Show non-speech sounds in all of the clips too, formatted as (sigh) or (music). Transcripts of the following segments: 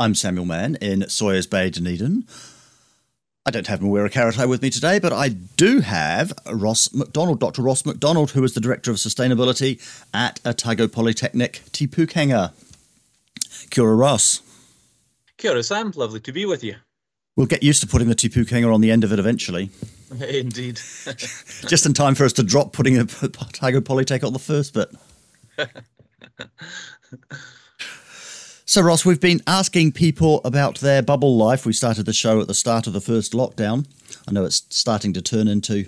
I'm Samuel Mann in Sawyers Bay, Dunedin. I don't have Mawera Karetai with me today, but I do have Ross McDonald, Dr. Ross McDonald, who is the Director of Sustainability at Otago Polytechnic Te Pūkenga. Kia ora, Ross. Kia ora, Sam. Lovely to be with you. We'll get used to putting the Te Pūkenga on the end of it eventually. (laughs) Indeed. (laughs) Just in time for us to drop putting a Otago Polytech on the first bit. (laughs) So, Ross, we've been asking people about their bubble life. We started the show at the start of the first lockdown. I know it's starting to turn into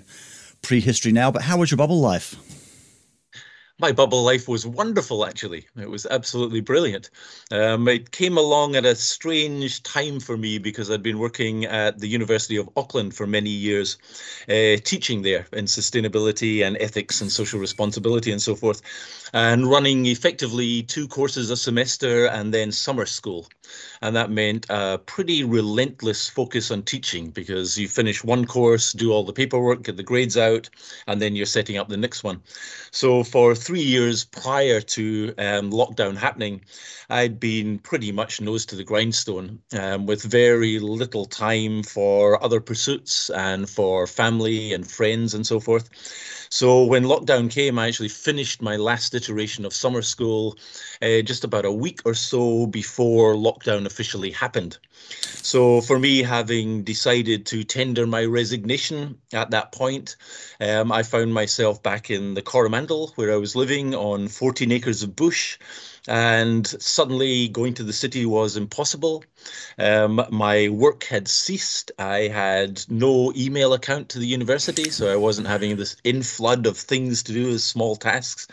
prehistory now, but how was your bubble life? My bubble life was wonderful, actually. It was absolutely brilliant. Um, it came along at a strange time for me because I'd been working at the University of Auckland for many years, uh, teaching there in sustainability and ethics and social responsibility and so forth, and running effectively two courses a semester and then summer school. And that meant a pretty relentless focus on teaching because you finish one course, do all the paperwork, get the grades out, and then you're setting up the next one. So for three years prior to um, lockdown happening, I'd been pretty much nose to the grindstone um, with very little time for other pursuits and for family and friends and so forth. So when lockdown came, I actually finished my last iteration of summer school uh, just about a week or so before lockdown officially happened. So for me, having decided to tender my resignation at that point, um, I found myself back in the Coromandel where I was living on 14 acres of bush and suddenly going to the city was impossible. Um, my work had ceased. I had no email account to the university, so I wasn't having this inflood of things to do as small tasks.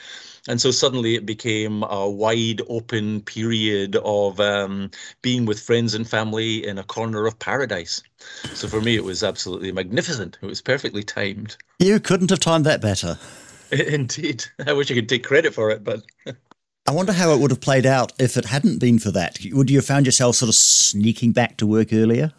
And so suddenly it became a wide open period of um, being with friends and family in a corner of paradise. So for me, it was absolutely magnificent. It was perfectly timed. You couldn't have timed that better. (laughs) Indeed. I wish I could take credit for it, but. (laughs) I wonder how it would have played out if it hadn't been for that. Would you have found yourself sort of sneaking back to work earlier?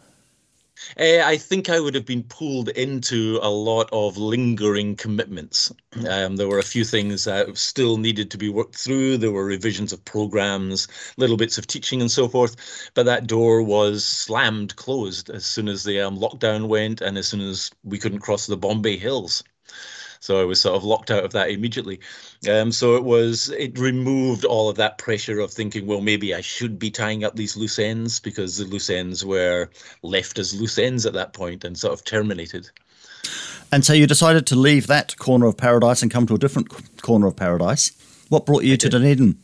Uh, I think I would have been pulled into a lot of lingering commitments. Um, there were a few things that still needed to be worked through. There were revisions of programs, little bits of teaching, and so forth. But that door was slammed closed as soon as the um, lockdown went and as soon as we couldn't cross the Bombay Hills. So I was sort of locked out of that immediately. Um, so it was, it removed all of that pressure of thinking, well, maybe I should be tying up these loose ends because the loose ends were left as loose ends at that point and sort of terminated. And so you decided to leave that corner of paradise and come to a different corner of paradise. What brought you to Dunedin?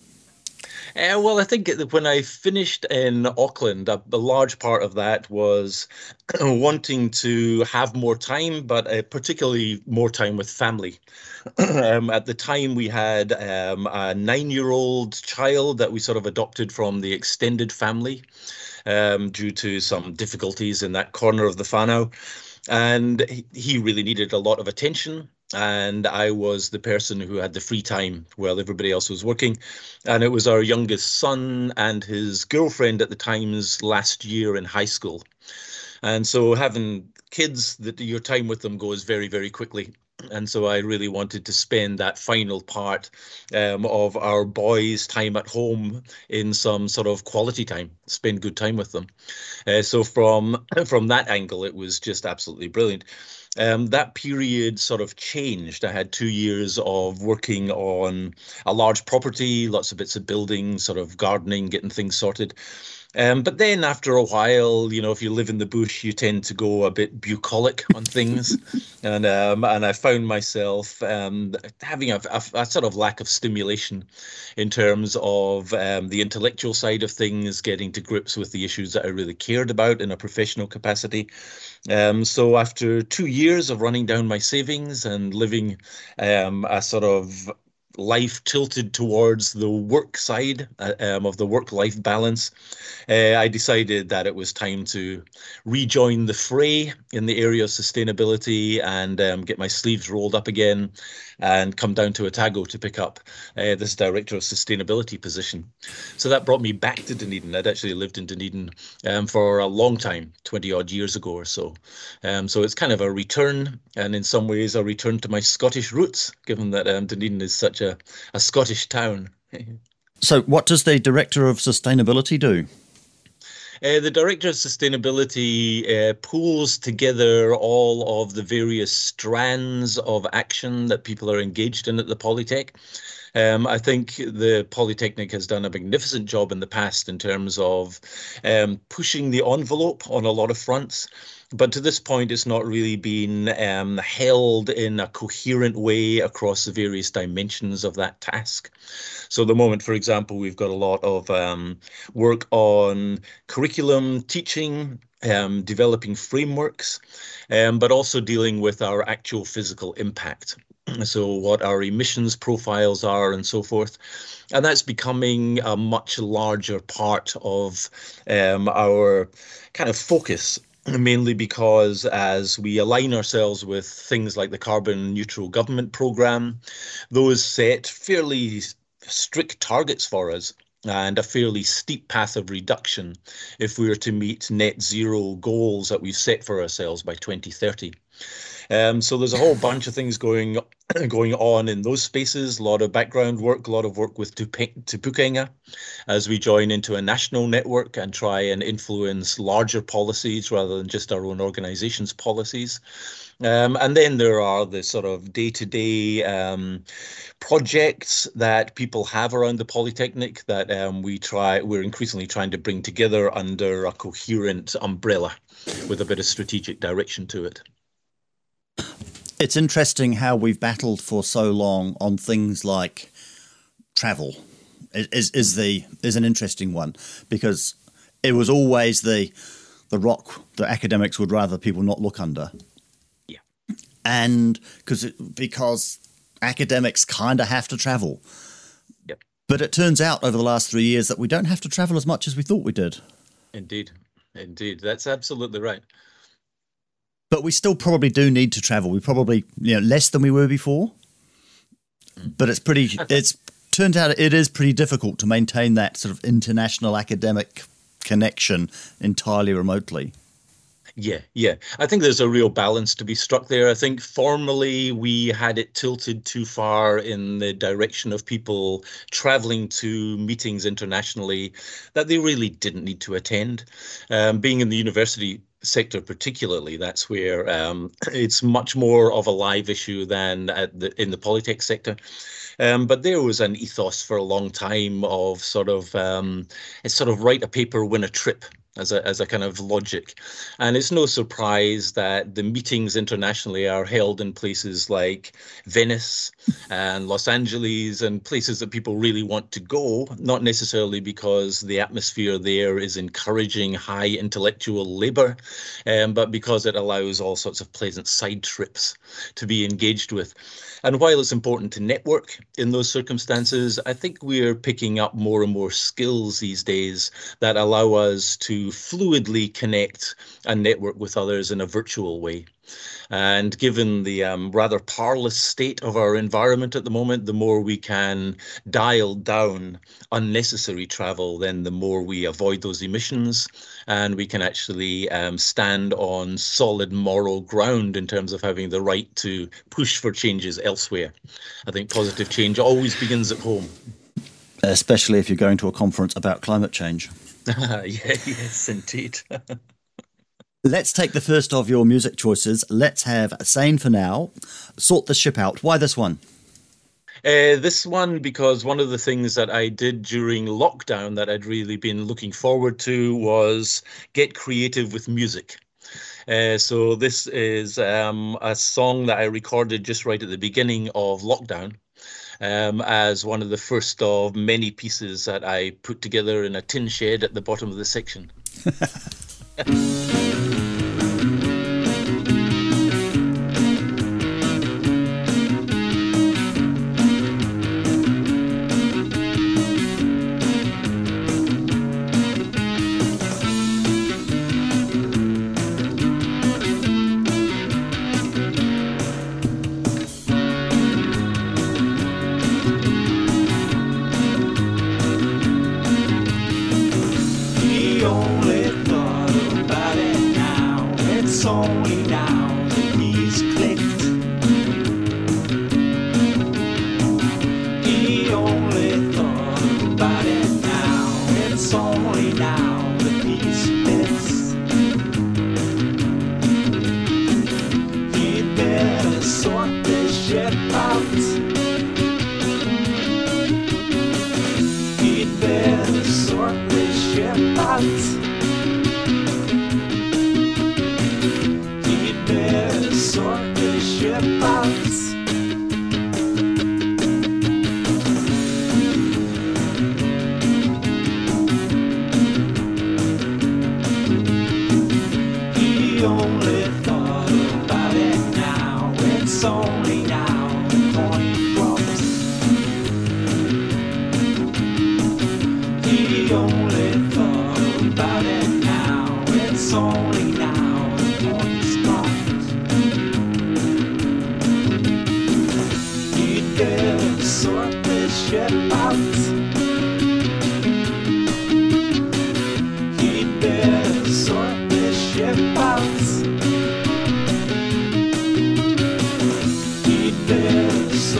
Uh, well, I think when I finished in Auckland, a, a large part of that was (clears throat) wanting to have more time, but uh, particularly more time with family. (clears throat) um, at the time, we had um, a nine year old child that we sort of adopted from the extended family um, due to some difficulties in that corner of the whānau. And he really needed a lot of attention and I was the person who had the free time while everybody else was working. And it was our youngest son and his girlfriend at the time's last year in high school. And so having kids, that your time with them goes very, very quickly. And so I really wanted to spend that final part um, of our boys' time at home in some sort of quality time. spend good time with them. Uh, so from (clears throat) from that angle, it was just absolutely brilliant. Um, that period sort of changed. I had two years of working on a large property, lots of bits of building, sort of gardening, getting things sorted. Um, but then after a while, you know, if you live in the bush, you tend to go a bit bucolic on things, (laughs) and um, and I found myself um, having a, a, a, sort of lack of stimulation in terms of um, the intellectual side of things, getting to grips with the issues that I really cared about in a professional capacity. Um, so after two years of running down my savings and living um, a sort of life tilted towards the work side uh, um, of the work life balance, uh, I decided that it was time to rejoin the fray in the area of sustainability and um, get my sleeves rolled up again and come down to Otago to pick up uh, this director of sustainability position. So that brought me back to Dunedin. I'd actually lived in Dunedin um, for a long time, 20 odd years ago or so. Um, so it's kind of a return, and in some ways, a return to my Scottish roots, given that um, Dunedin is such a, a Scottish town. so, what does the director of sustainability do? Uh, the Director of Sustainability uh, pulls together all of the various strands of action that people are engaged in at the Polytech. Um, I think the Polytechnic has done a magnificent job in the past in terms of um, pushing the envelope on a lot of fronts. But to this point, it's not really been um, held in a coherent way across the various dimensions of that task. So, at the moment, for example, we've got a lot of um, work on curriculum, teaching, um, developing frameworks, um, but also dealing with our actual physical impact. So, what our emissions profiles are, and so forth. And that's becoming a much larger part of um, our kind of focus mainly because as we align ourselves with things like the carbon neutral government program, those set fairly strict targets for us and a fairly steep path of reduction if we were to meet net zero goals that we've set for ourselves by 2030. Um, so there's a whole bunch of things going (clears throat) going on in those spaces. A lot of background work, a lot of work with Te Pūkenga as we join into a national network and try and influence larger policies rather than just our own organization's policies. Um, and then there are the sort of day-to-day um, projects that people have around the Polytechnic that um, we try, we're increasingly trying to bring together under a coherent umbrella with a bit of strategic direction to it. It's interesting how we've battled for so long on things like travel. Is is the is an interesting one because it was always the the rock that academics would rather people not look under. Yeah, and because because academics kind of have to travel. Yep. But it turns out over the last three years that we don't have to travel as much as we thought we did. Indeed, indeed, that's absolutely right but we still probably do need to travel. We probably you know less than we were before, but it's pretty. It's turned out it is pretty difficult to maintain that sort of international academic connection entirely remotely. Yeah, yeah. I think there's a real balance to be struck there. I think formally we had it tilted too far in the direction of people traveling to meetings internationally that they really didn't need to attend. Um, being in the university sector particularly that's where um, (clears throat) it's much more of a live issue than the, in the polytech sector. Um, but there was an ethos for a long time of sort of um, it's sort of write a paper win a trip as a, as a kind of logic. And it's no surprise that the meetings internationally are held in places like Venice and Los Angeles and places that people really want to go, not necessarily because the atmosphere there is encouraging high intellectual labor, um, but because it allows all sorts of pleasant side trips to be engaged with. And while it's important to network in those circumstances, I think we're picking up more and more skills these days that allow us to fluidly connect and network with others in a virtual way. And given the um, rather parlous state of our environment at the moment, the more we can dial down unnecessary travel, then the more we avoid those emissions and we can actually um, stand on solid moral ground in terms of having the right to push for changes elsewhere. I think positive change always begins at home. Especially if you're going to a conference about climate change. (laughs) yeah, yes, indeed. (laughs) Let's take the first of your music choices. Let's have Sane for now. Sort the ship out. Why this one? Uh, this one, because one of the things that I did during lockdown that I'd really been looking forward to was get creative with music. Uh, so this is um, a song that I recorded just right at the beginning of lockdown. Um, as one of the first of many pieces that I put together in a tin shed at the bottom of the section. (laughs)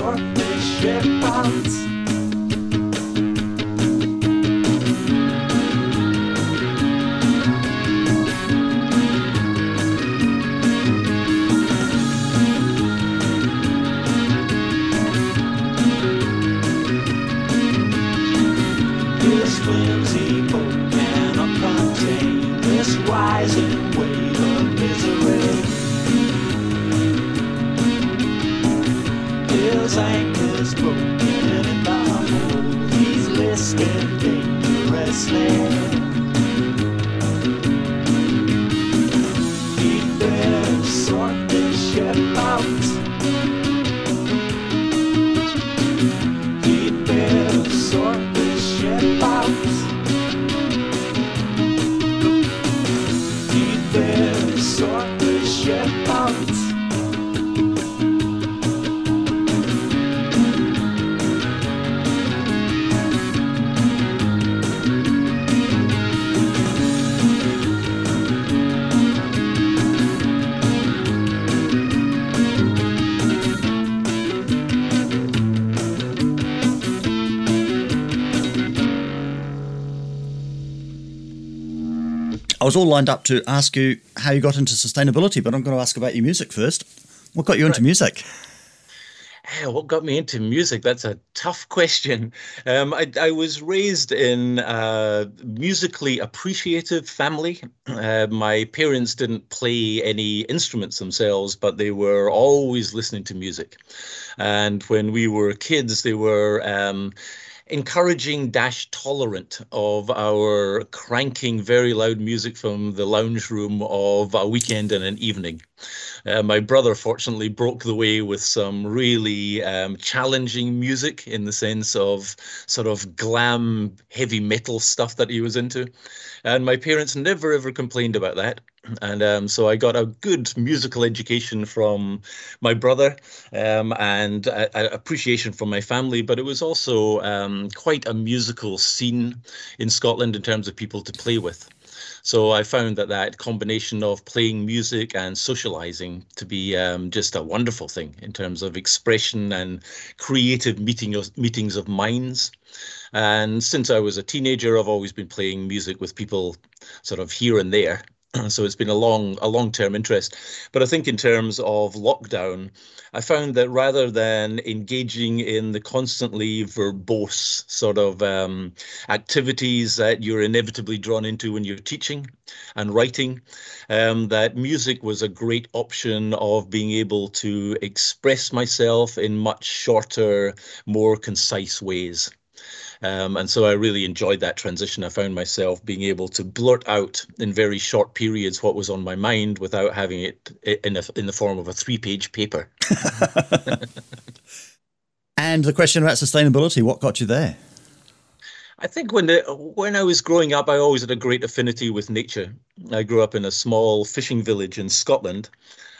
I was all lined up to ask you how you got into sustainability, but I'm going to ask about your music first. What got you right. into music? what got me into music? That's a tough question. Um, I, I, was raised in a musically appreciative family. Uh, my parents didn't play any instruments themselves, but they were always listening to music. And when we were kids, they were. Um, encouraging dash tolerant of our cranking very loud music from the lounge room of a weekend and an evening. Uh, my brother fortunately broke the way with some really um, challenging music in the sense of sort of glam heavy metal stuff that he was into. And my parents never ever complained about that. And um, so I got a good musical education from my brother um, and a, a appreciation from my family, but it was also um, quite a musical scene in Scotland in terms of people to play with. So I found that that combination of playing music and socializing to be um, just a wonderful thing in terms of expression and creative meeting meetings of minds. And since I was a teenager, I've always been playing music with people sort of here and there. (clears throat) so it's been a long a long term interest. But i think in terms of lockdown i found that rather than engaging in the constantly verbose sort of um, activities that you're inevitably drawn into when you're teaching and writing um, that music was a great option of being able to express myself in much shorter more concise ways um, and so I really enjoyed that transition. I found myself being able to blurt out in very short periods what was on my mind without having it in, a, in the form of a three page paper. (laughs) and the question about sustainability, what got you there? I think when the, when I was growing up, I always had a great affinity with nature. I grew up in a small fishing village in Scotland,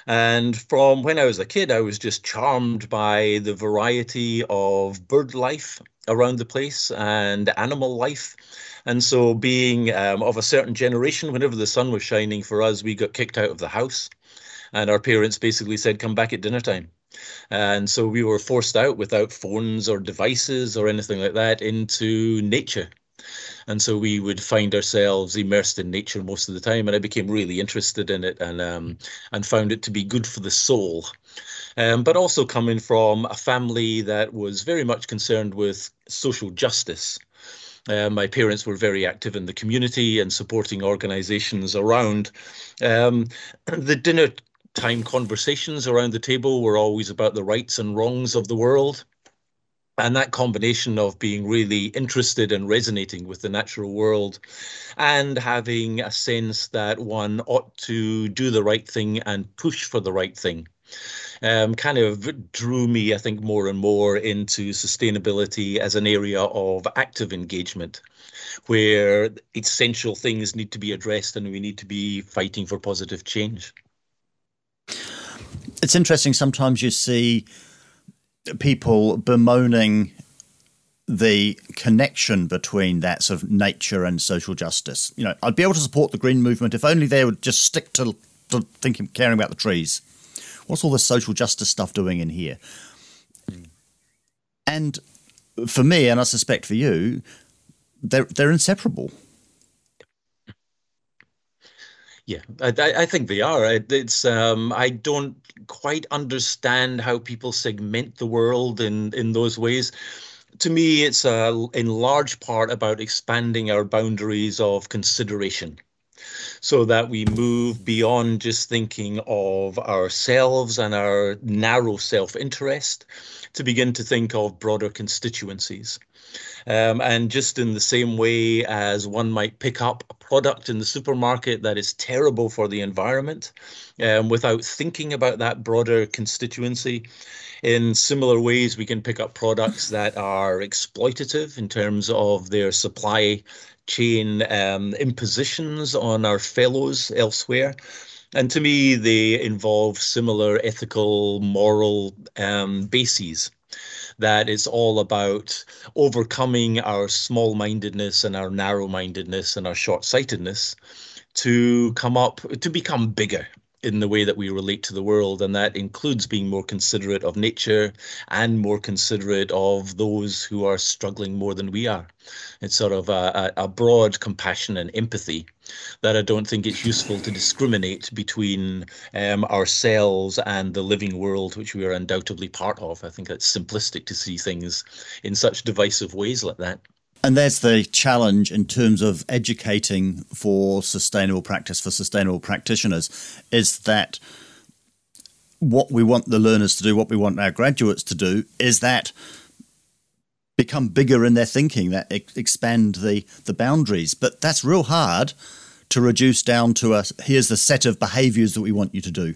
and from when I was a kid, I was just charmed by the variety of bird life around the place and animal life. And so, being um, of a certain generation, whenever the sun was shining for us, we got kicked out of the house. And our parents basically said, Come back at dinner time. And so we were forced out without phones or devices or anything like that into nature and so we would find ourselves immersed in nature most of the time and i became really interested in it and um, and found it to be good for the soul. Um, but also coming from a family that was very much concerned with social justice. Uh, my parents were very active in the community and supporting organizations around um, (clears throat) the dinner time conversations around the table were always about the rights and wrongs of the world and that combination of being really interested and resonating with the natural world and having a sense that one ought to do the right thing and push for the right thing um, kind of drew me, I think, more and more into sustainability as an area of active engagement where essential things need to be addressed and we need to be fighting for positive change. It's interesting, sometimes you see people bemoaning the connection between that sort of nature and social justice. You know, I'd be able to support the green movement if only they would just stick to, to thinking, caring about the trees. What's all this social justice stuff doing in here? And for me, and I suspect for you, they're they're inseparable. Yeah, I, I think they are. It's um, I don't quite understand how people segment the world in in those ways. To me, it's uh, in large part about expanding our boundaries of consideration so that we move beyond just thinking of ourselves and our narrow self interest to begin to think of broader constituencies. Um, and just in the same way as one might pick up a product in the supermarket that is terrible for the environment um, without thinking about that broader constituency, in similar ways, we can pick up products (laughs) that are exploitative in terms of their supply chain um, impositions on our fellows elsewhere. And to me, they involve similar ethical, moral um, bases that it's all about overcoming our small mindedness and our narrow mindedness and our short sightedness to come up to become bigger in the way that we relate to the world. And that includes being more considerate of nature and more considerate of those who are struggling more than we are. It's sort of a, a, broad compassion and empathy that I don't think it's useful to discriminate between um, ourselves and the living world, which we are undoubtedly part of. I think it's simplistic to see things in such divisive ways like that. And there's the challenge in terms of educating for sustainable practice for sustainable practitioners is that what we want the learners to do, what we want our graduates to do, is that become bigger in their thinking, that expand the, the boundaries. But that's real hard to reduce down to a here's the set of behaviors that we want you to do.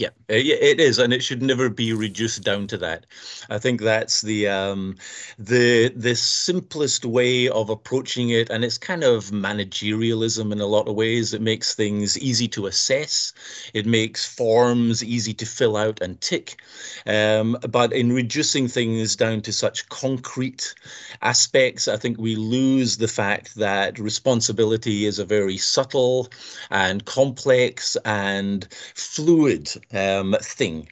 Yeah, it is, and it should never be reduced down to that. I think that's the um, the the simplest way of approaching it, and it's kind of managerialism in a lot of ways. It makes things easy to assess. It makes forms easy to fill out and tick. Um, but in reducing things down to such concrete aspects, I think we lose the fact that responsibility is a very subtle and complex and fluid um, thing.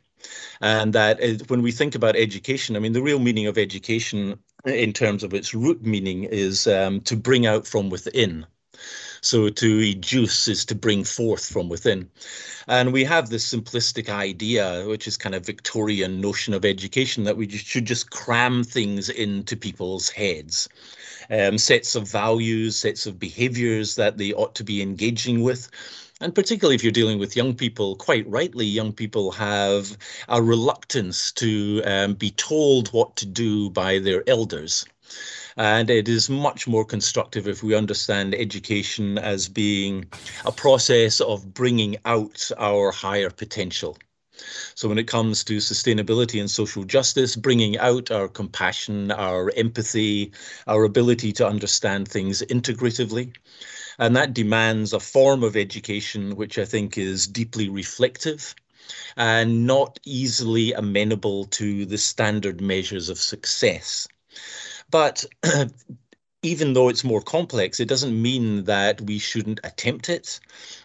And that is, when we think about education, I mean, the real meaning of education in terms of its root meaning is um, to bring out from within. So to educe is to bring forth from within. And we have this simplistic idea, which is kind of Victorian notion of education, that we just should just cram things into people's heads. Um, sets of values, sets of behaviors that they ought to be engaging with. And particularly if you're dealing with young people, quite rightly, young people have a reluctance to um, be told what to do by their elders. And it is much more constructive if we understand education as being a process of bringing out our higher potential. So, when it comes to sustainability and social justice, bringing out our compassion, our empathy, our ability to understand things integratively, and that demands a form of education which I think is deeply reflective and not easily amenable to the standard measures of success. But (clears throat) even though it's more complex, it doesn't mean that we shouldn't attempt it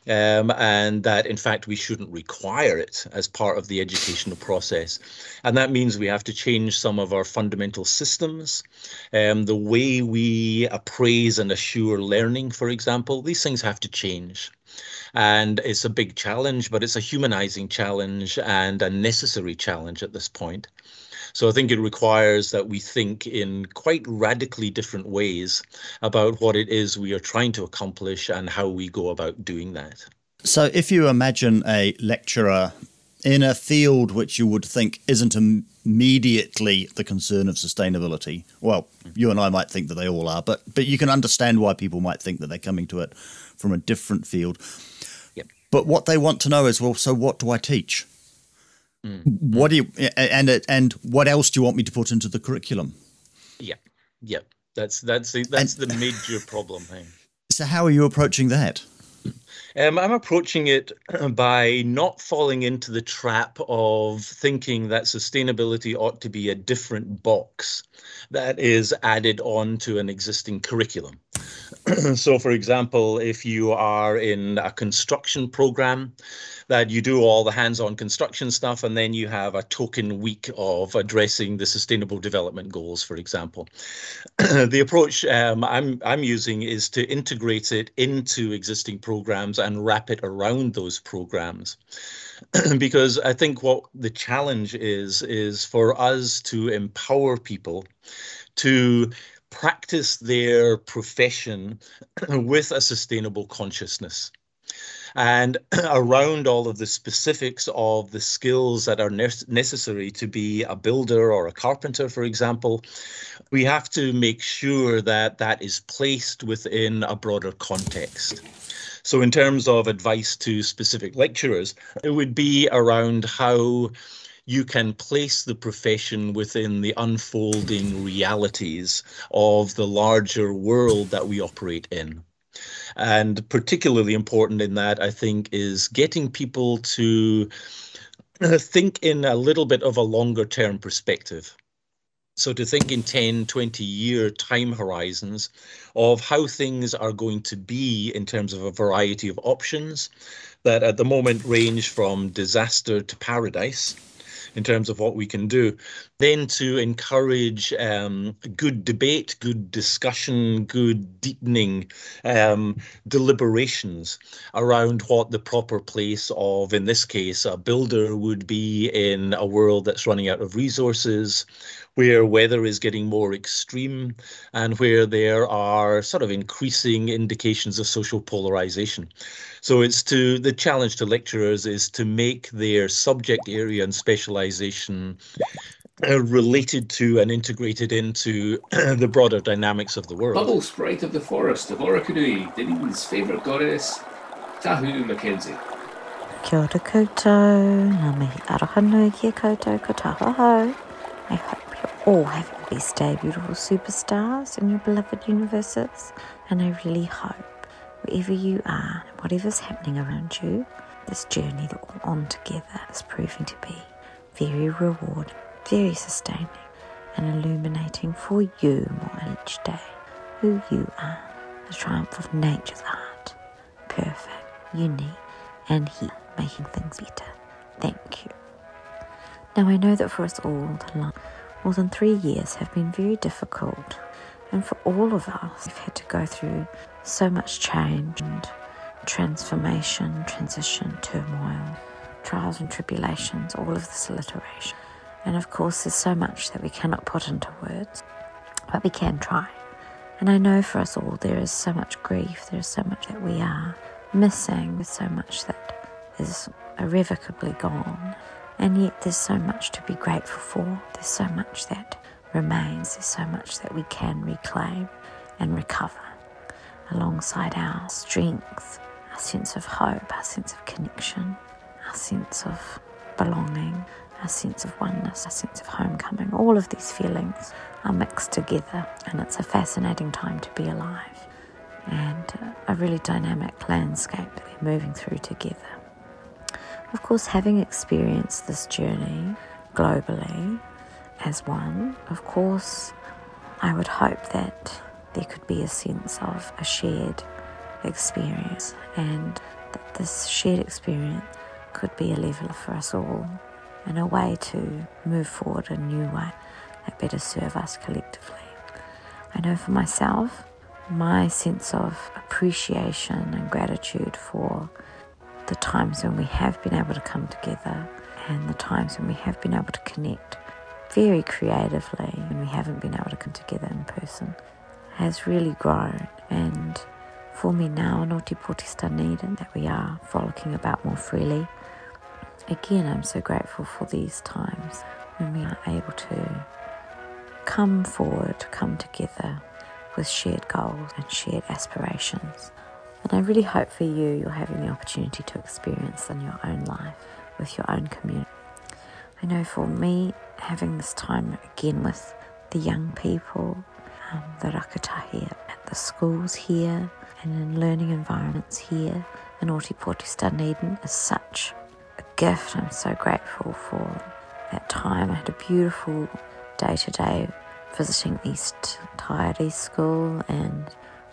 um, and that, in fact, we shouldn't require it as part of the educational process. And that means we have to change some of our fundamental systems, um, the way we appraise and assure learning, for example. These things have to change. And it's a big challenge, but it's a humanizing challenge and a necessary challenge at this point. So I think it requires that we think in quite radically different ways about what it is we are trying to accomplish and how we go about doing that. So if you imagine a lecturer in a field which you would think isn't immediately the concern of sustainability. Well, you and I might think that they all are, but but you can understand why people might think that they're coming to it from a different field. Yep. But what they want to know is, well, so what do I teach? Mm. What do you and and what else do you want me to put into the curriculum? Yeah, yeah, that's that's the that's and, the major problem. (laughs) So how are you approaching that? Um, I'm approaching it (clears throat) by not falling into the trap of thinking that sustainability ought to be a different box that is added on to an existing curriculum. (clears throat) so, for example, if you are in a construction program, that you do all the hands-on construction stuff and then you have a token week of addressing the sustainable development goals for example. (clears throat) The approach um, I'm, I'm using is to integrate it into existing programs and wrap it around those programs. (clears throat) Because i think what the challenge is is for us to empower people to practice their profession (clears throat) with a sustainable consciousness and (clears throat) around all of the specifics of the skills that are ne- necessary to be a builder or a carpenter, for example, we have to make sure that that is placed within a broader context. So, in terms of advice to specific lecturers, it would be around how you can place the profession within the unfolding realities of the larger world that we operate in. And particularly important in that, I think, is getting people to uh, think in a little bit of a longer term perspective. So, to think in 10, 20 year time horizons of how things are going to be in terms of a variety of options that at the moment range from disaster to paradise in terms of what we can do. Then to encourage um, good debate, good discussion, good deepening um, deliberations around what the proper place of, in this case, a builder would be in a world that's running out of resources, where weather is getting more extreme and where there are sort of increasing indications of social polarization. So it's to the challenge to lecturers is to make their subject area and specialization uh, related to and integrated into (clears throat) the broader dynamics of the world. Bubble sprite of the forest of Orokonui, Dunedin's favourite goddess, Tahu Mackenzie. Kia ora koutou, ngā mihi aroha nui ki koutou ko tahoho. I hope you're Oh, all having a best day, beautiful superstars in your beloved universes. And I really hope, wherever you are, whatever's happening around you, this journey that we're on together is proving to be very rewarding, very sustaining, and illuminating for you more each day. Who you are, the triumph of nature's art, perfect, unique, and here, making things better. Thank you. Now I know that for us all, the last more than three years have been very difficult, and for all of us, we've had to go through so much change and transformation, transition, turmoil, trials and tribulations, all of this alliteration. And of course, there's so much that we cannot put into words, but we can try. And I know for us all, there is so much grief, there is so much that we are missing, there's so much that is irrevocably gone. And yet, there's so much to be grateful for, there's so much that remains, there's so much that we can reclaim and recover alongside our strength, our sense of hope, our sense of connection, our sense of belonging, our sense of oneness, our sense of homecoming. All of these feelings are mixed together, and it's a fascinating time to be alive and uh, a really dynamic landscape that we're moving through together. Of course, having experienced this journey globally as one, of course, I would hope that there could be a sense of a shared experience and that this shared experience could be a leveler for us all and a way to move forward a new way that better serve us collectively. I know for myself, my sense of appreciation and gratitude for the times when we have been able to come together and the times when we have been able to connect very creatively when we haven't been able to come together in person has really grown. And for me now Ngāti Pōti Dunedin that we are frolicking about more freely again I'm so grateful for these times when we are able to come forward come together with shared goals and shared aspirations and I really hope for you you're having the opportunity to experience in your own life with your own community I know for me having this time again with the young people um, the rakatahi at the schools here and in learning environments here in Ōtepoti Dunedin is such a gift. I'm so grateful for that time. I had a beautiful day today visiting East Taieri School and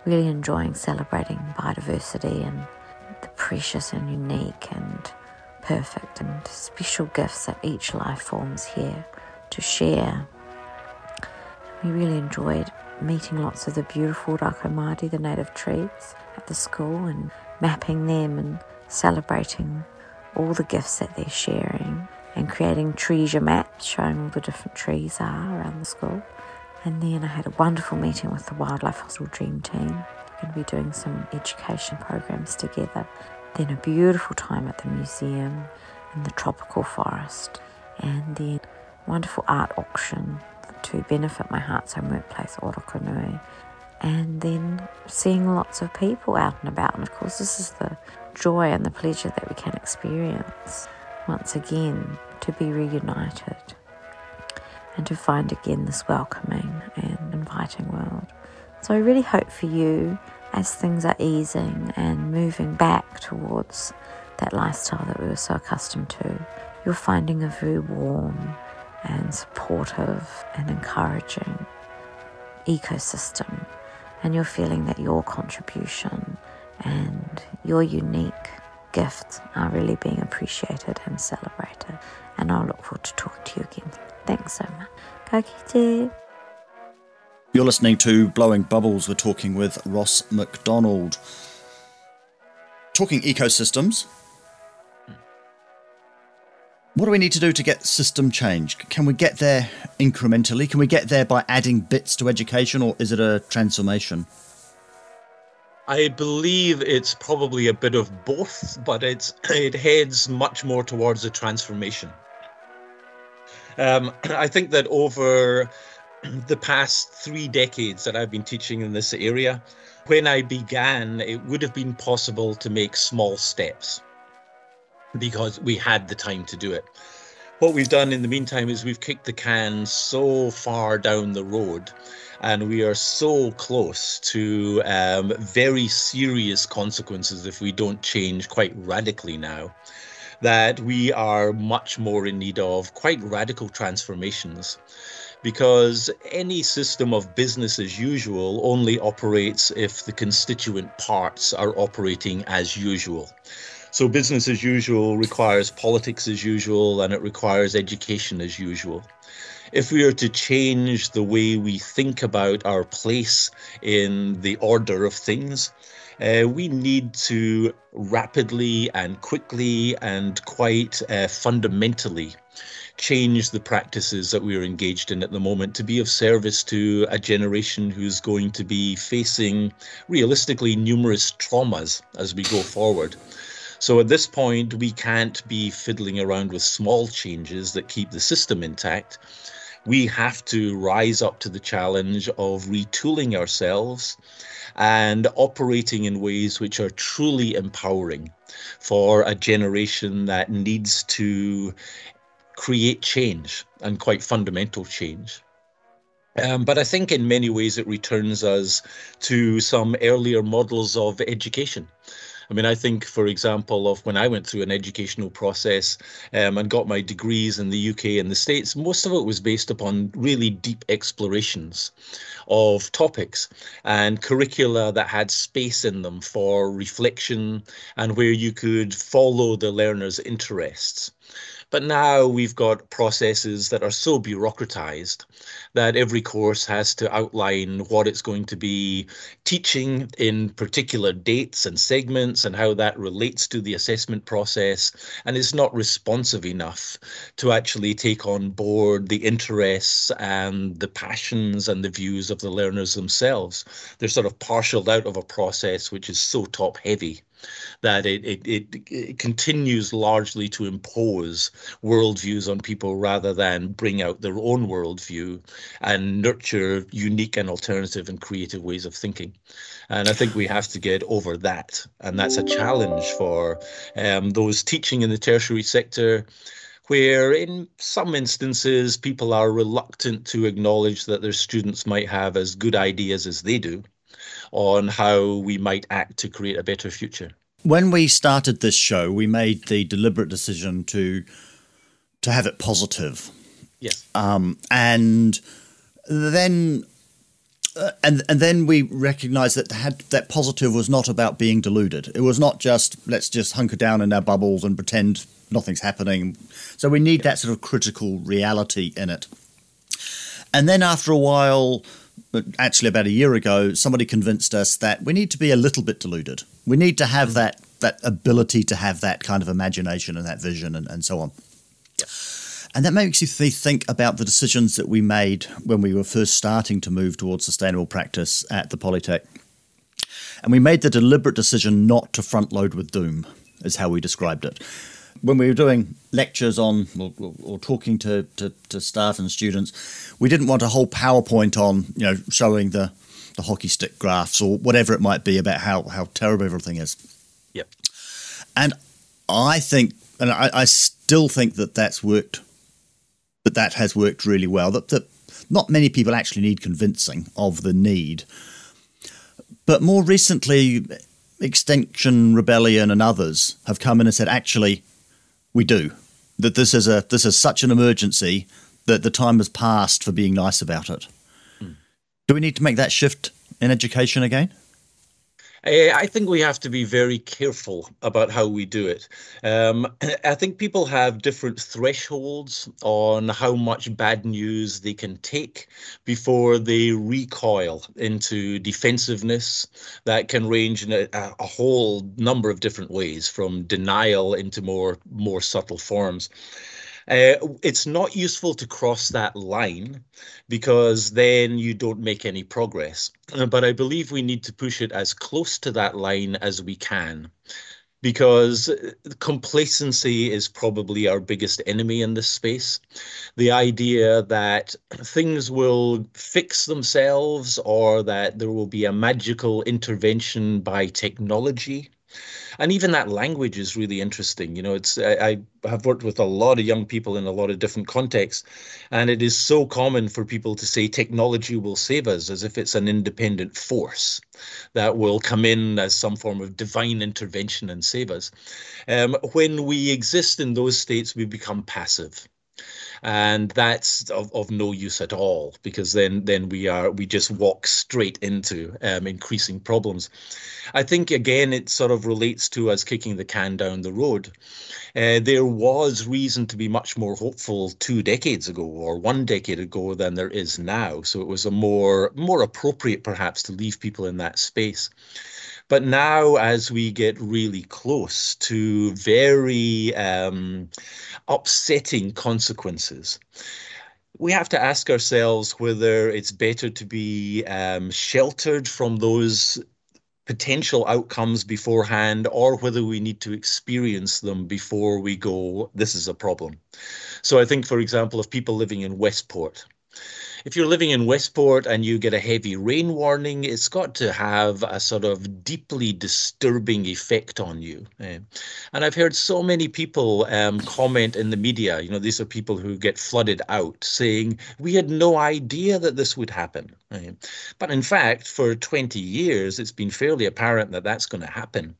really enjoying celebrating biodiversity and the precious and unique and perfect and special gifts that each life forms here to share. We really enjoyed meeting lots of the beautiful rakamari, the native trees, at the school and mapping them and celebrating all the gifts that they're sharing and creating treasure maps showing all the different trees are around the school. And then I had a wonderful meeting with the Wildlife Hospital Dream Team. We're going to be doing some education programs together. Then a beautiful time at the museum in the tropical forest. And then wonderful art auction to benefit my Heart's Home Workplace, Orokonui. And then seeing lots of people out and about. And of course, this is the joy and the pleasure that we can experience once again to be reunited and to find again this welcoming and inviting world. So I really hope for you as things are easing and moving back towards that lifestyle that we were so accustomed to, you're finding a very warm and supportive and encouraging ecosystem. And you're feeling that your contribution and your unique gifts are really being appreciated and celebrated. And I'll look forward to talking to you again. Thanks so much. Ka kite. You're listening to Blowing Bubbles. We're talking with Ross McDonald. Talking ecosystems, what do we need to do to get system change? Can we get there incrementally? Can we get there by adding bits to education, or is it a transformation? I believe it's probably a bit of both, but it's it heads much more towards a transformation. Um, (clears throat) I think that over (clears throat) the past three decades that I've been teaching in this area, when I began, it would have been possible to make small steps because we had the time to do it. What we've done in the meantime is we've kicked the can so far down the road and we are so close to um, very serious consequences if we don't change quite radically now that we are much more in need of quite radical transformations because any system of business as usual only operates if the constituent parts are operating as usual. So, business as usual requires politics as usual and it requires education as usual. If we are to change the way we think about our place in the order of things, uh, we need to rapidly and quickly and quite uh, fundamentally change the practices that we are engaged in at the moment to be of service to a generation who's going to be facing realistically numerous traumas as we go forward. So at this point, we can't be fiddling around with small changes that keep the system intact. We have to rise up to the challenge of retooling ourselves and operating in ways which are truly empowering for a generation that needs to create change and quite fundamental change. Um, but I think in many ways it returns us to some earlier models of education. I mean, I think, for example, of when I went through an educational process um, and got my degrees in the UK and the States, most of it was based upon really deep explorations of topics and curricula that had space in them for reflection and where you could follow the learner's interests. But now we've got processes that are so bureaucratized that every course has to outline what it's going to be teaching in particular dates and segments and how that relates to the assessment process. And it's not responsive enough to actually take on board the interests and the passions and the views of the learners themselves. They're sort of partialed out of a process which is so top heavy that it, it, it, it, continues largely to impose worldviews on people rather than bring out their own worldview and nurture unique and alternative and creative ways of thinking. And I think we have to get over that. And that's a challenge for um, those teaching in the tertiary sector where in some instances people are reluctant to acknowledge that their students might have as good ideas as they do on how we might act to create a better future. When we started this show, we made the deliberate decision to to have it positive. Yes. Um, and then uh, and and then we recognised that had, that positive was not about being deluded. It was not just let's just hunker down in our bubbles and pretend nothing's happening. So we need that sort of critical reality in it. And then after a while, actually about a year ago, somebody convinced us that we need to be a little bit deluded. We need to have that that ability to have that kind of imagination and that vision and, and so on. Yeah. And that makes you th- think about the decisions that we made when we were first starting to move towards sustainable practice at the Polytech. And we made the deliberate decision not to front load with doom, is how we described it when we were doing lectures on or, or talking to, to, to, staff and students, we didn't want a whole PowerPoint on you know showing the the hockey stick graphs or whatever it might be about how how terrible everything is. Yep. And I think, and I, I still think that that's worked. That that has worked really well. That that not many people actually need convincing of the need. But more recently, Extinction Rebellion and others have come in and said, actually, we do. That this is a this is such an emergency that the time has passed for being nice about it. Mm. Do we need to make that shift in education again? I think we have to be very careful about how we do it. Um, (clears throat) I think people have different thresholds on how much bad news they can take before they recoil into defensiveness that can range in a, a whole number of different ways, from denial into more more subtle forms. Uh, it's not useful to cross that line because then you don't make any progress. Uh, but I believe we need to push it as close to that line as we can because uh, complacency is probably our biggest enemy in this space. The idea that things will fix themselves or that there will be a magical intervention by technology and even that language is really interesting you know it's I, I, have worked with a lot of young people in a lot of different contexts and it is so common for people to say technology will save us as if it's an independent force that will come in as some form of divine intervention and save us. Um, when we exist in those states we become passive and that's of, of no use at all because then then we are we just walk straight into um, increasing problems. I think again it sort of relates to us kicking the can down the road. Uh, there was reason to be much more hopeful two decades ago or one decade ago than there is now. So it was a more more appropriate perhaps to leave people in that space. But now, as we get really close to very um, upsetting consequences, we have to ask ourselves whether it's better to be um, sheltered from those potential outcomes beforehand or whether we need to experience them before we go, this is a problem. So I think, for example, of people living in Westport, if you're living in Westport and you get a heavy rain warning, it's got to have a sort of deeply disturbing effect on you. Eh? and I've heard so many people um, comment in the media, you know, these are people who get flooded out saying, we had no idea that this would happen. But in fact, for 20 years, it's been fairly apparent that that's going to happen.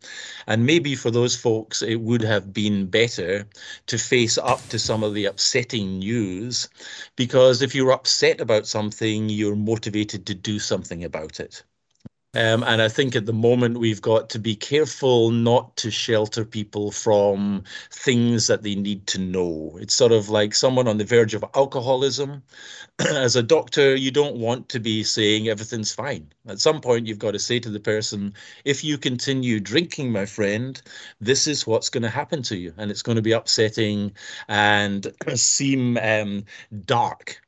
And maybe for those folks, it would have been better to face up to some of the upsetting news because if you're upset about something, you're motivated to do something about it. Um, and I think at the moment we've got to be careful not to shelter people from things that they need to know. It's sort of like someone on the verge of alcoholism. (clears throat) As a doctor, you don't want to be saying everything's fine. At some point, you've got to say to the person, if you continue drinking, my friend, this is what's going to happen to you. And it's going to be upsetting and (clears throat) seem um, dark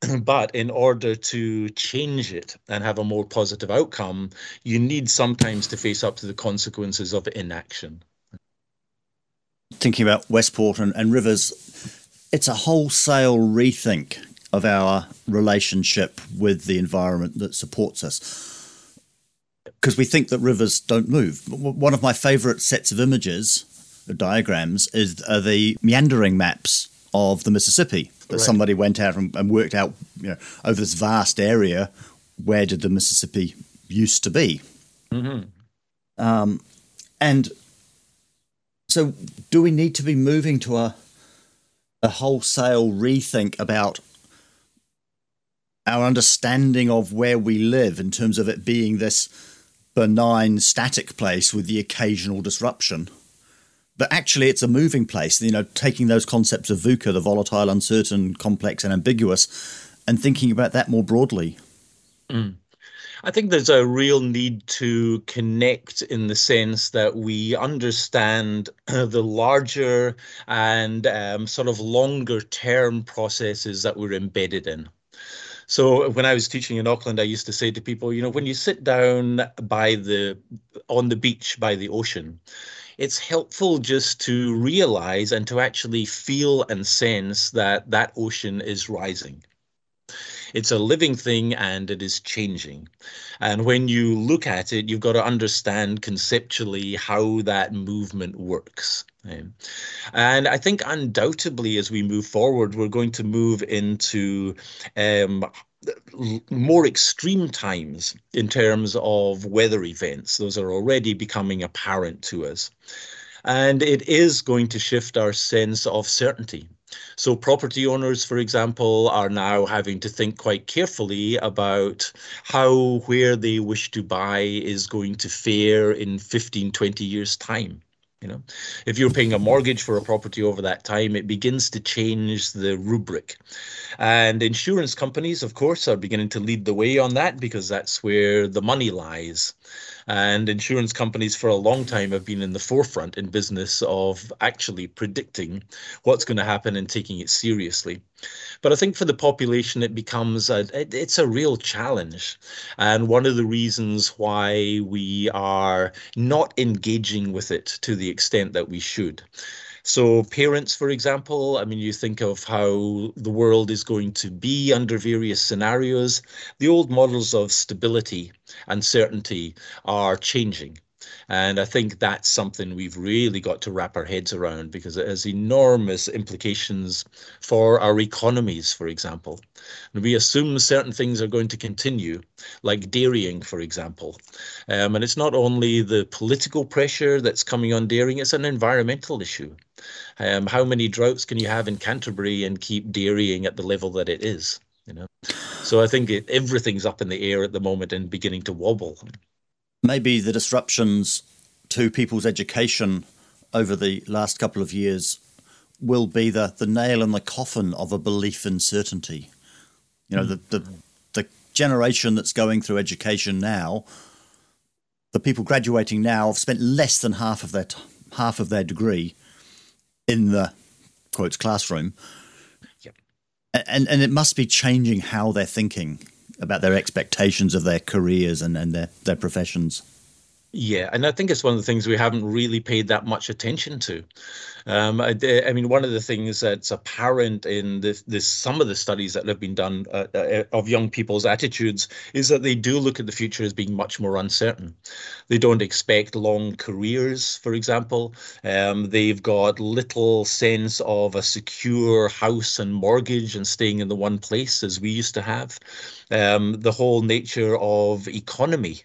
(clears throat) but in order to change it and have a more positive outcome, you need sometimes to face up to the consequences of inaction. Thinking about Westport and, and rivers, it's a wholesale rethink of our relationship with the environment that supports us. Because we think that rivers don't move. One of my favourite sets of images, diagrams, is the meandering maps of the Mississippi that right. somebody went out and, and, worked out you know, over this vast area where did the Mississippi used to be. Mm-hmm. Um, and so, do we need to be moving to a a wholesale rethink about our understanding of where we live in terms of it being this benign, static place with the occasional disruption? But actually it's a moving place. You know, taking those concepts of VUCA, the volatile, uncertain, complex, and ambiguous, and thinking about that more broadly. Mm. I think there's a real need to connect in the sense that we understand (clears throat) the larger and um, sort of longer term processes that we're embedded in. So when I was teaching in Auckland, I used to say to people, you know, when you sit down by the on the beach by the ocean, it's helpful just to realize and to actually feel and sense that that ocean is rising. It's a living thing and it is changing. And when you look at it, you've got to understand conceptually how that movement works. And I think undoubtedly, as we move forward, we're going to move into um, more extreme times in terms of weather events. Those are already becoming apparent to us. And it is going to shift our sense of certainty. So, property owners, for example, are now having to think quite carefully about how where they wish to buy is going to fare in 15, 20 years' time. You know, if you're paying a mortgage for a property over that time, it begins to change the rubric. And insurance companies, of course, are beginning to lead the way on that because that's where the money lies. And insurance companies for a long time have been in the forefront in business of actually predicting what's going to happen and taking it seriously. But I think for the population, it becomes a it, it's a real challenge, and one of the reasons why we are not engaging with it to the extent that we should. So, parents, for example, I mean, you think of how the world is going to be under various scenarios. The old models of stability and certainty are changing. And I think that's something we've really got to wrap our heads around because it has enormous implications for our economies, for example. And we assume certain things are going to continue, like dairying, for example. Um, and it's not only the political pressure that's coming on dairying, it's an environmental issue. Um, how many droughts can you have in Canterbury and keep dairying at the level that it is? You know, so I think it, everything's up in the air at the moment and beginning to wobble maybe the disruptions to people's education over the last couple of years will be the, the nail in the coffin of a belief in certainty. You know, mm. the, the the generation that's going through education now, the people graduating now have spent less than half of their t- half of their degree in the quotes classroom. Yep. And and it must be changing how they're thinking about their expectations of their careers and, and their, their professions. Yeah, and I think it's one of the things we haven't really paid that much attention to. Um, I, I, mean, one of the things that's apparent in this, this some of the studies that have been done uh, uh, of young people's attitudes is that they do look at the future as being much more uncertain. They don't expect long careers, for example. Um, they've got little sense of a secure house and mortgage and staying in the one place as we used to have. Um, the whole nature of economy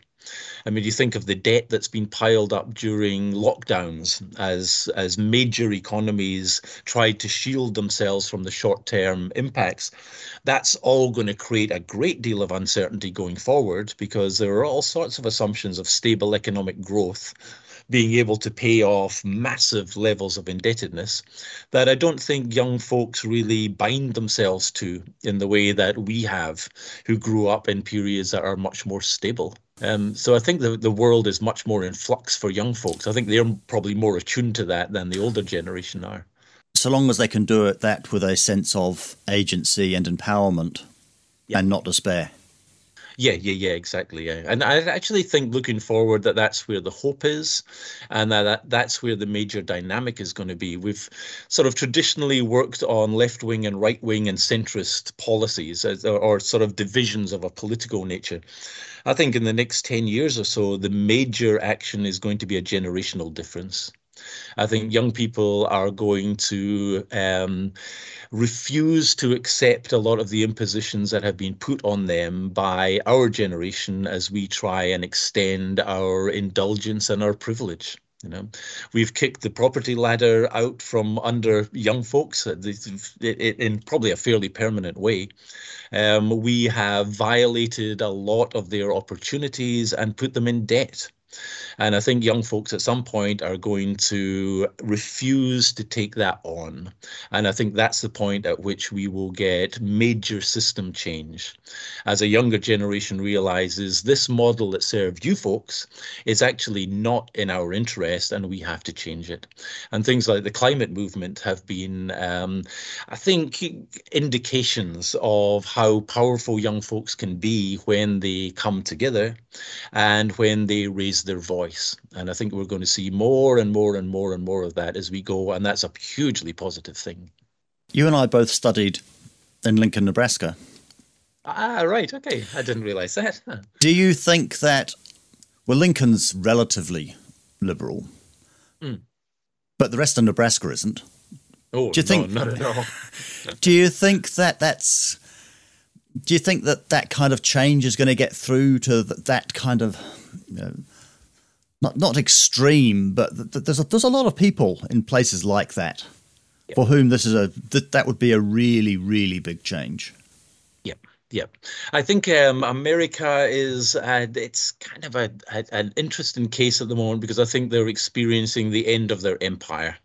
I mean, you think of the debt that's been piled up during lockdowns as as major economies tried to shield themselves from the short-term impacts. That's all going to create a great deal of uncertainty going forward because there are all sorts of assumptions of stable economic growth being able to pay off massive levels of indebtedness that I don't think young folks really bind themselves to in the way that we have, who grew up in periods that are much more stable. Um, so I think the, the world is much more in flux for young folks. I think they're probably more attuned to that than the older generation are. So long as they can do it that with a sense of agency and empowerment and not despair. Yeah, yeah, yeah, exactly. Yeah. And I actually think looking forward that that's where the hope is and that, that that's where the major dynamic is going to be. We've sort of traditionally worked on left wing and right wing and centrist policies or, or sort of divisions of a political nature. I think in the next 10 years or so, the major action is going to be a generational difference. I think young people are going to um, refuse to accept a lot of the impositions that have been put on them by our generation as we try and extend our indulgence and our privilege. You know, we've kicked the property ladder out from under young folks uh, in probably a fairly permanent way. Um, we have violated a lot of their opportunities and put them in debt. And I think young folks at some point are going to refuse to take that on. And I think that's the point at which we will get major system change. As a younger generation realizes this model that served you folks is actually not in our interest and we have to change it. And things like the climate movement have been, um, I think, indications of how powerful young folks can be when they come together and when they raise their voice. And I think we're going to see more and more and more and more of that as we go. And that's a hugely positive thing. You and I both studied in Lincoln, Nebraska. Ah, right. Okay. I didn't realize that. Do you think that, well, Lincoln's relatively liberal, mm. but the rest of Nebraska isn't? Oh, do you think, no, not at all. (laughs) do you think that that's do you think that that kind of change is going to get through to that kind of you know, not not extreme, but there's a, there's a lot of people in places like that yep. for whom this is a that that would be a really really big change. Yep. Yep. I think um, America is, uh, it's kind of a, a, an interesting case at the moment because I think they're experiencing the end of their empire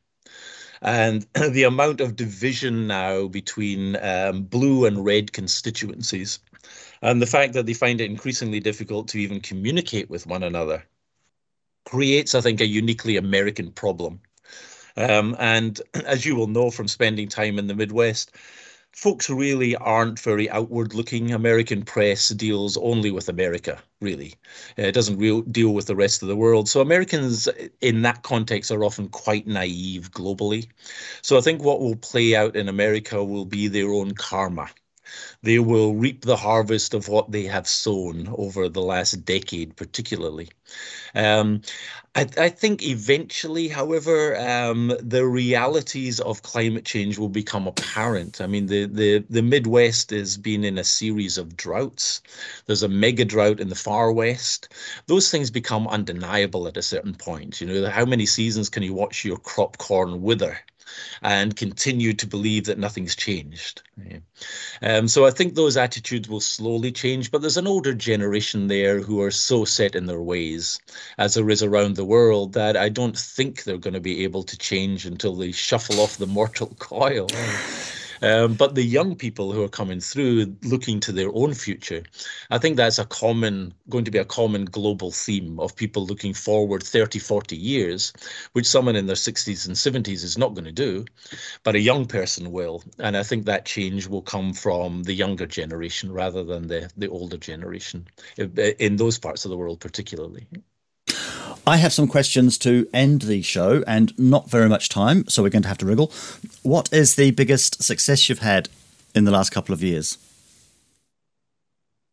and (clears throat) the amount of division now between um, blue and red constituencies, and the fact that they find it increasingly difficult to even communicate with one another, creates, I think, a uniquely American problem. Um, and (clears throat) as you will know from spending time in the Midwest, folks really aren't very outward looking. American press deals only with America, really. It doesn't real deal with the rest of the world. So Americans in that context are often quite naive globally. So I think what will play out in America will be their own karma. They will reap the harvest of what they have sown over the last decade, particularly. Um, I, I, think eventually, however, um, the realities of climate change will become apparent. I mean, the, the, the Midwest has been in a series of droughts. There's a mega drought in the far west. Those things become undeniable at a certain point. You know, how many seasons can you watch your crop corn wither? And continue to believe that nothing's changed. Yeah. Um, so I think those attitudes will slowly change, but there's an older generation there who are so set in their ways, as there is around the world, that I don't think they're going to be able to change until they shuffle off the mortal (laughs) coil. Um, but the young people who are coming through looking to their own future, I think that's a common, going to be a common global theme of people looking forward 30, 40 years, which someone in their 60s and 70s is not going to do, but a young person will. And I think that change will come from the younger generation rather than the, the older generation in those parts of the world, particularly. I have some questions to end the show and not very much time, so we're going to have to wriggle. What is the biggest success you've had in the last couple of years?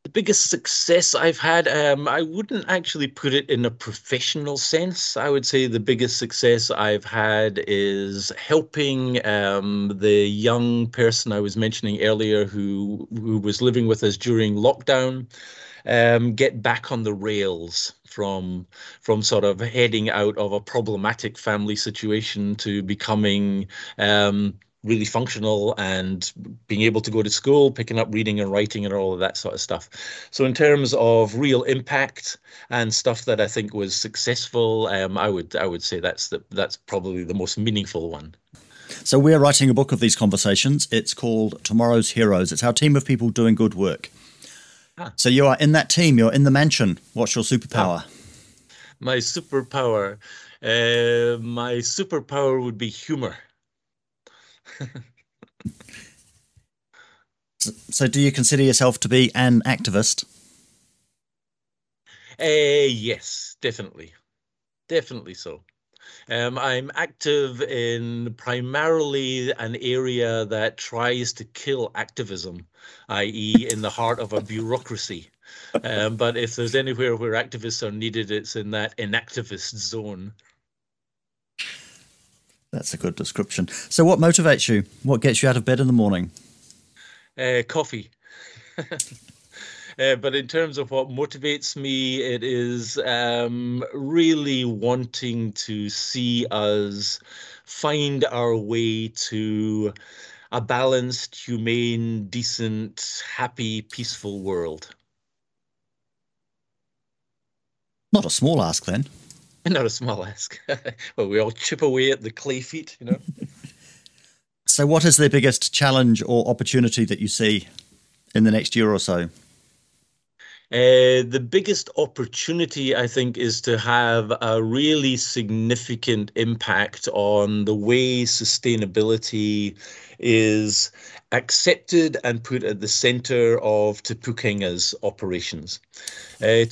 The biggest success I've had, um, I wouldn't actually put it in a professional sense. I would say the biggest success I've had is helping um, the young person I was mentioning earlier who who was living with us during lockdown um, get back on the rails from from sort of heading out of a problematic family situation to becoming um, really functional and being able to go to school, picking up reading and writing and all of that sort of stuff. So in terms of real impact and stuff that I think was successful, um, I would I would say that's the that's probably the most meaningful one. So we're writing a book of these conversations. It's called Tomorrow's Heroes. It's our team of people doing good work. Ah. So you are in that team. You're in the mansion. What's your superpower? My superpower. Uh, my superpower would be humor. (laughs) so, so, do you consider yourself to be an activist? Uh, yes, definitely. Definitely so. Um, I'm active in primarily an area that tries to kill activism, i.e., in the heart of a bureaucracy. Um, but if there's anywhere where activists are needed, it's in that inactivist zone. That's a good description. So, what motivates you? What gets you out of bed in the morning? Uh, coffee. (laughs) Uh, but in terms of what motivates me, it is um, really wanting to see us find our way to a balanced, humane, decent, happy, peaceful world. Not a small ask, then. (laughs) Not a small ask. (laughs) well, we all chip away at the clay feet, you know. (laughs) so, what is the biggest challenge or opportunity that you see in the next year or so? Uh, the biggest opportunity, I think, is to have a really significant impact on the way sustainability is accepted and put at the center of Te Pūkenga's operations. Uh,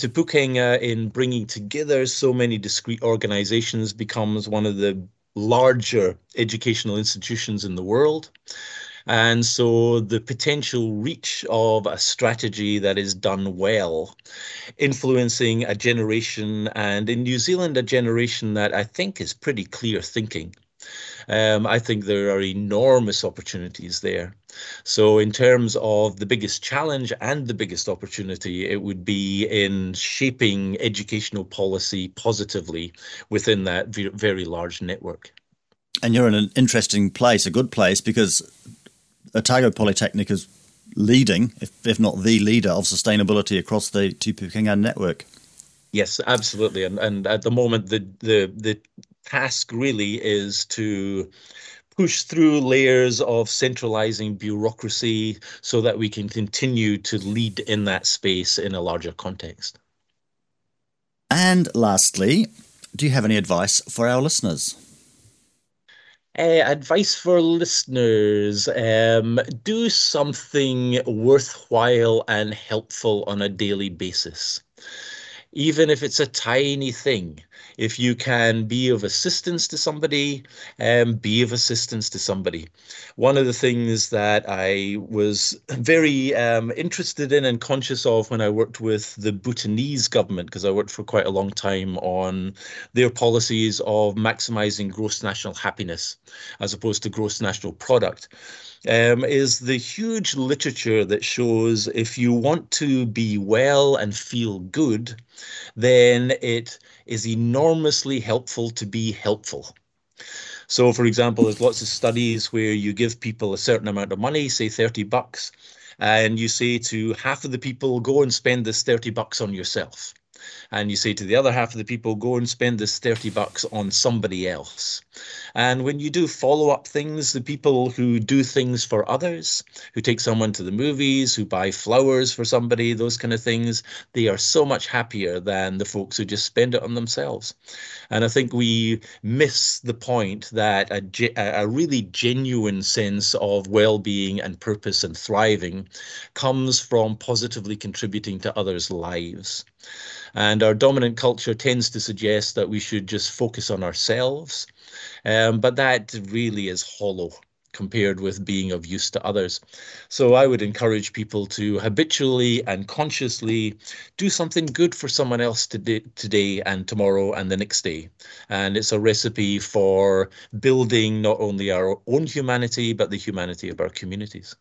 in bringing together so many discrete organizations, becomes one of the larger educational institutions in the world. And so the potential reach of a strategy that is done well, influencing a generation, and in New Zealand, a generation that I think is pretty clear thinking. Um, I think there are enormous opportunities there. So, in terms of the biggest challenge and the biggest opportunity, it would be in shaping educational policy positively within that very large network. And you're in an interesting place, a good place, because Otago Polytechnic is leading, if, if not the leader, of sustainability across the Te network. Yes, absolutely. And and at the moment, the the the task really is to push through layers of centralizing bureaucracy so that we can continue to lead in that space in a larger context. And lastly, do you have any advice for our listeners? Uh, advice for listeners um, do something worthwhile and helpful on a daily basis. Even if it's a tiny thing, if you can be of assistance to somebody, um, be of assistance to somebody. One of the things that I was very um, interested in and conscious of when I worked with the Bhutanese government, because I worked for quite a long time on their policies of maximizing gross national happiness as opposed to gross national product. Um, is the huge literature that shows if you want to be well and feel good, then it is enormously helpful to be helpful. So, for example, there's lots of studies where you give people a certain amount of money, say 30 bucks, and you say to half of the people, go and spend this 30 bucks on yourself and you say to the other half of the people, go and spend this 30 bucks on somebody else. And when you do follow up things, the people who do things for others, who take someone to the movies, who buy flowers for somebody, those kind of things, they are so much happier than the folks who just spend it on themselves. And I think we miss the point that a, a really genuine sense of well being and purpose and thriving comes from positively contributing to others' lives. And our dominant culture tends to suggest that we should just focus on ourselves. Um, but that really is hollow compared with being of use to others. So I would encourage people to habitually and consciously do something good for someone else today, today and tomorrow and the next day. And it's a recipe for building not only our own humanity, but the humanity of our communities.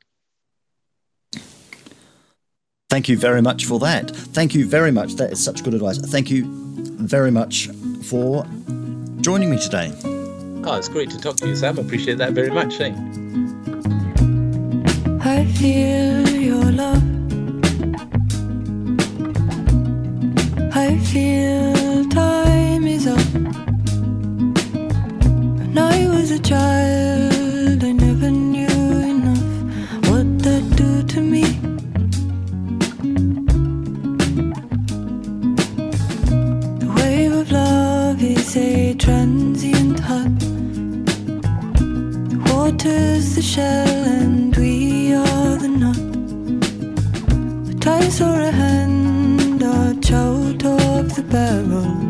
Thank you very much for that. Thank you very much. That is such good advice. Thank you very much for joining me today. Oh, it's great to talk to you, Sam. I appreciate that very much. Eh? I feel your love. I feel time is up. When I was a child, a transient hut. The water's the shell and we are the nut. The ties or a hand arch out of the barrel.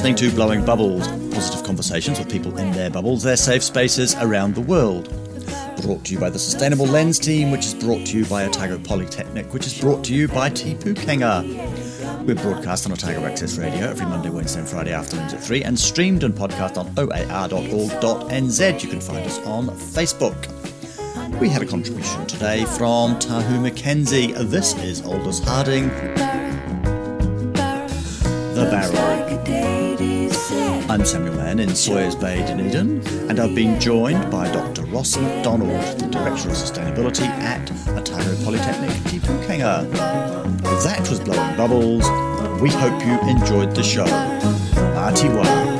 Listening to Blowing Bubbles, positive conversations with people in their bubbles, their safe spaces around the world. Brought to you by the Sustainable Lens team, which is brought to you by Otago Polytechnic, which is brought to you by Te Pūkenga. We're broadcast on Otago Access Radio every Monday, Wednesday, and Friday afternoons at 3 and streamed and podcast on oar.org.nz. You can find us on Facebook. We had a contribution today from Tahu McKenzie. This is Aldous Harding, The Barrel. I'm Samuel Mann in Sawyers Bay, Dunedin, and I've been joined by Dr. Ross McDonald, the Director of Sustainability at Otago Polytechnic, Te Pūkenga. That was Blowing Bubbles. We hope you enjoyed the show. Atiwa.